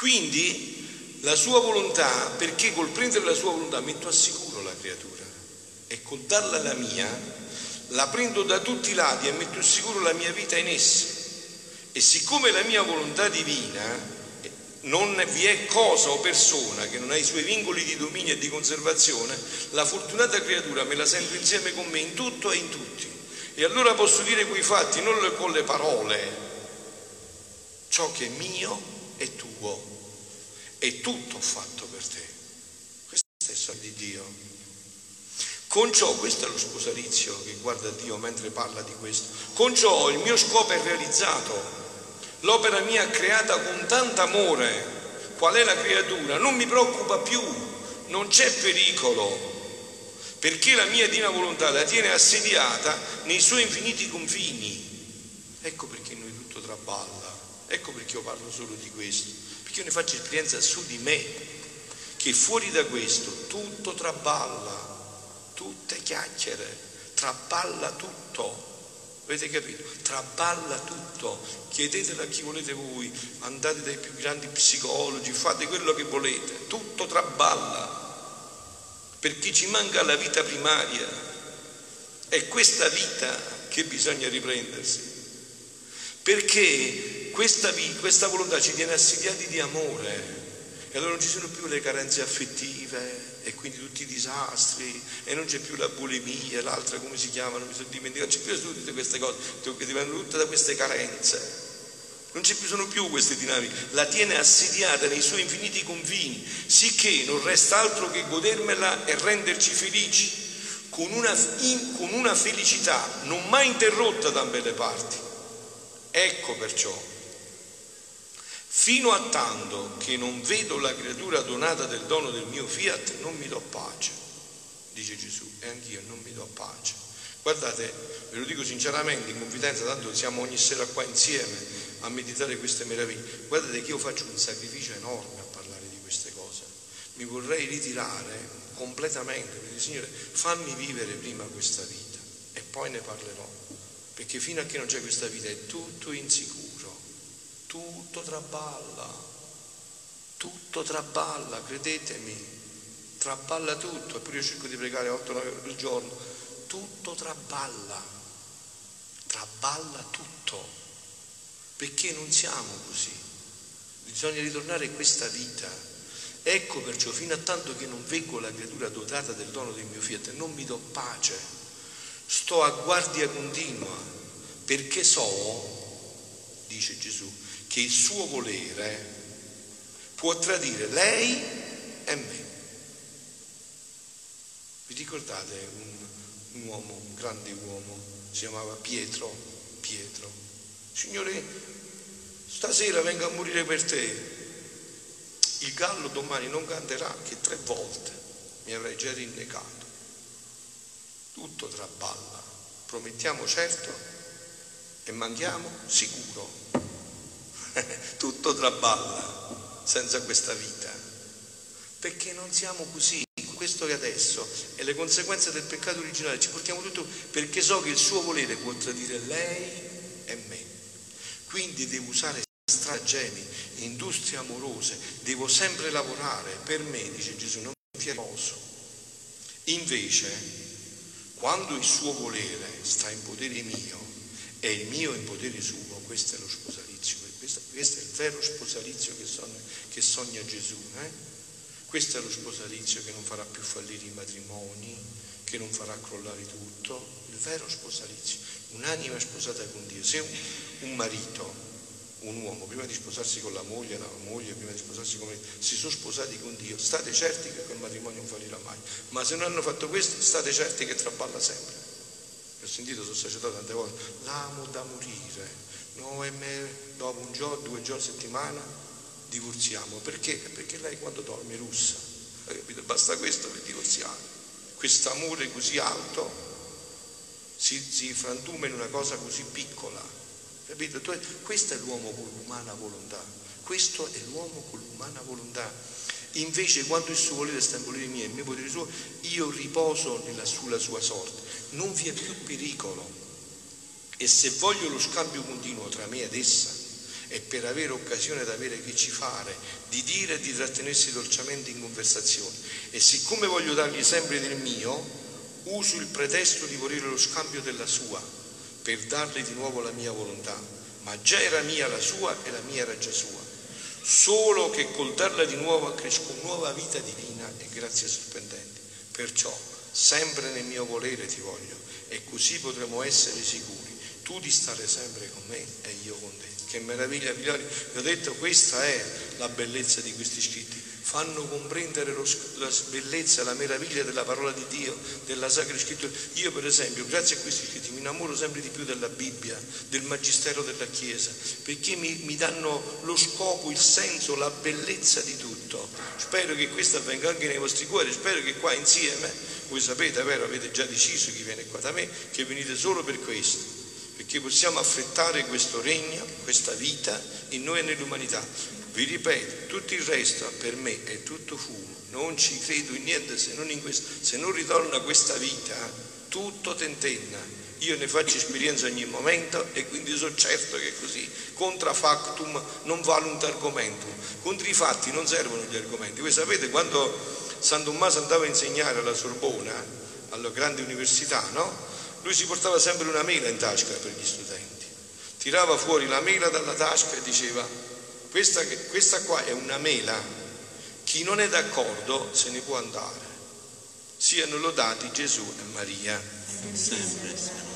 Quindi la sua volontà, perché col prendere la sua volontà metto a sicuro la creatura e col darla la mia, la prendo da tutti i lati e metto a sicuro la mia vita in essa. E siccome la mia volontà divina non vi è cosa o persona che non ha i suoi vincoli di dominio e di conservazione, la fortunata creatura me la sento insieme con me in tutto e in tutti. E allora posso dire coi fatti, non con le parole, ciò che è mio è tuo e tutto fatto per te. Questo è il sogno di Dio. Con ciò, questo è lo sposalizio che guarda Dio mentre parla di questo, con ciò il mio scopo è realizzato, l'opera mia creata con tanto amore, qual è la creatura, non mi preoccupa più, non c'è pericolo, perché la mia divina volontà la tiene assediata nei suoi infiniti confini. Ecco perché noi tutto traballa, ecco perché io parlo solo di questo, perché io ne faccio esperienza su di me, che fuori da questo tutto traballa, tutte chiacchiere, traballa tutto. Avete capito? Traballa tutto. Chiedetelo a chi volete voi, andate dai più grandi psicologi, fate quello che volete, tutto traballa. Perché ci manca la vita primaria. È questa vita che bisogna riprendersi. Perché questa, questa volontà ci tiene assediati di amore. E allora non ci sono più le carenze affettive, e quindi tutti i disastri e non c'è più la bulimia, l'altra come si chiamano, mi sono dimenticato, non c'è più tutte queste cose che dipendono tutte da queste carenze. Non ci sono più queste dinamiche, la tiene assediata nei suoi infiniti confini, sicché non resta altro che godermela e renderci felici, con una, in, con una felicità non mai interrotta da ambele parti. Ecco perciò Fino a tanto che non vedo la creatura donata del dono del mio fiat, non mi do pace, dice Gesù, e anch'io non mi do pace. Guardate, ve lo dico sinceramente, in confidenza, tanto siamo ogni sera qua insieme a meditare queste meraviglie. Guardate che io faccio un sacrificio enorme a parlare di queste cose. Mi vorrei ritirare completamente, perché Signore, fammi vivere prima questa vita e poi ne parlerò. Perché fino a che non c'è questa vita è tutto insicuro. Tutto traballa, tutto traballa, credetemi, traballa tutto, eppure io cerco di pregare 8-9 ore al giorno, tutto traballa, traballa tutto, perché non siamo così, bisogna ritornare a questa vita. Ecco perciò, fino a tanto che non veggo la creatura dotata del dono del mio fiat, non mi do pace, sto a guardia continua, perché so, dice Gesù, che il suo volere può tradire lei e me. Vi ricordate un, un uomo, un grande uomo, si chiamava Pietro, Pietro. Signore, stasera vengo a morire per te. Il gallo domani non canterà che tre volte mi avrei già rinnegato. Tutto traballa. Promettiamo certo e manchiamo sicuro. tutto traballa senza questa vita. Perché non siamo così. Questo che adesso è le conseguenze del peccato originale. Ci portiamo tutto perché so che il suo volere può tradire lei e me. Quindi devo usare stratagemmi, industrie amorose, devo sempre lavorare per me, dice Gesù, non mi poso. Invece, quando il suo volere sta in potere mio e il mio in potere suo, questo è lo sposalizio questo, questo è il vero sposalizio che sogna, che sogna Gesù. Eh? Questo è lo sposalizio che non farà più fallire i matrimoni, che non farà crollare tutto. Il vero sposalizio. Un'anima sposata con Dio. Se un, un marito, un uomo, prima di sposarsi con la moglie, la moglie prima di sposarsi con me, si sono sposati con Dio, state certi che quel matrimonio non fallirà mai. Ma se non hanno fatto questo, state certi che traballa sempre. Ho sentito, sono sacerdote tante volte, l'amo da morire, noi dopo un giorno, due giorni a settimana divorziamo. Perché? Perché lei quando dorme è russa. Basta questo per divorziare. Questo amore così alto si, si frantuma in una cosa così piccola. Capito? Questo è l'uomo con l'umana volontà. Questo è l'uomo con l'umana volontà. Invece quando il suo volere sta in volere mio e il mio potere suo, io riposo nella, sulla sua sorte. Non vi è più pericolo. E se voglio lo scambio continuo tra me ed essa, e per avere occasione d'avere che ci fare, di dire e di trattenersi dolcemente in conversazione. E siccome voglio dargli sempre del mio, uso il pretesto di volere lo scambio della sua, per dargli di nuovo la mia volontà. Ma già era mia la sua e la mia era già sua. Solo che col darla di nuovo cresco nuova vita divina e grazie sorprendenti. Perciò, sempre nel mio volere ti voglio, e così potremo essere sicuri, tu di stare sempre con me e io con te. Che meraviglia, figlioli! Vi ho detto, questa è la bellezza di questi scritti. Fanno comprendere lo, la bellezza, la meraviglia della parola di Dio, della Sacra Scrittura. Io, per esempio, grazie a questi scritti, mi innamoro sempre di più della Bibbia, del Magistero della Chiesa, perché mi, mi danno lo scopo, il senso, la bellezza di tutto. Spero che questo avvenga anche nei vostri cuori, spero che qua insieme voi sapete, vero, avete già deciso chi viene qua da me, che venite solo per questo, perché possiamo affrettare questo regno, questa vita in noi e nell'umanità. Vi ripeto, tutto il resto per me è tutto fumo, non ci credo in niente se non in questo. Se non ritorna questa vita, tutto tentenna. Io ne faccio esperienza ogni momento e quindi sono certo che così, contra factum non vale un argomento. Contro i fatti non servono gli argomenti. Voi sapete quando San Tommaso andava a insegnare alla Sorbona, alla grande università, no? Lui si portava sempre una mela in tasca per gli studenti. Tirava fuori la mela dalla tasca e diceva, questa, questa qua è una mela, chi non è d'accordo se ne può andare. Siano lodati Gesù e Maria. Sempre.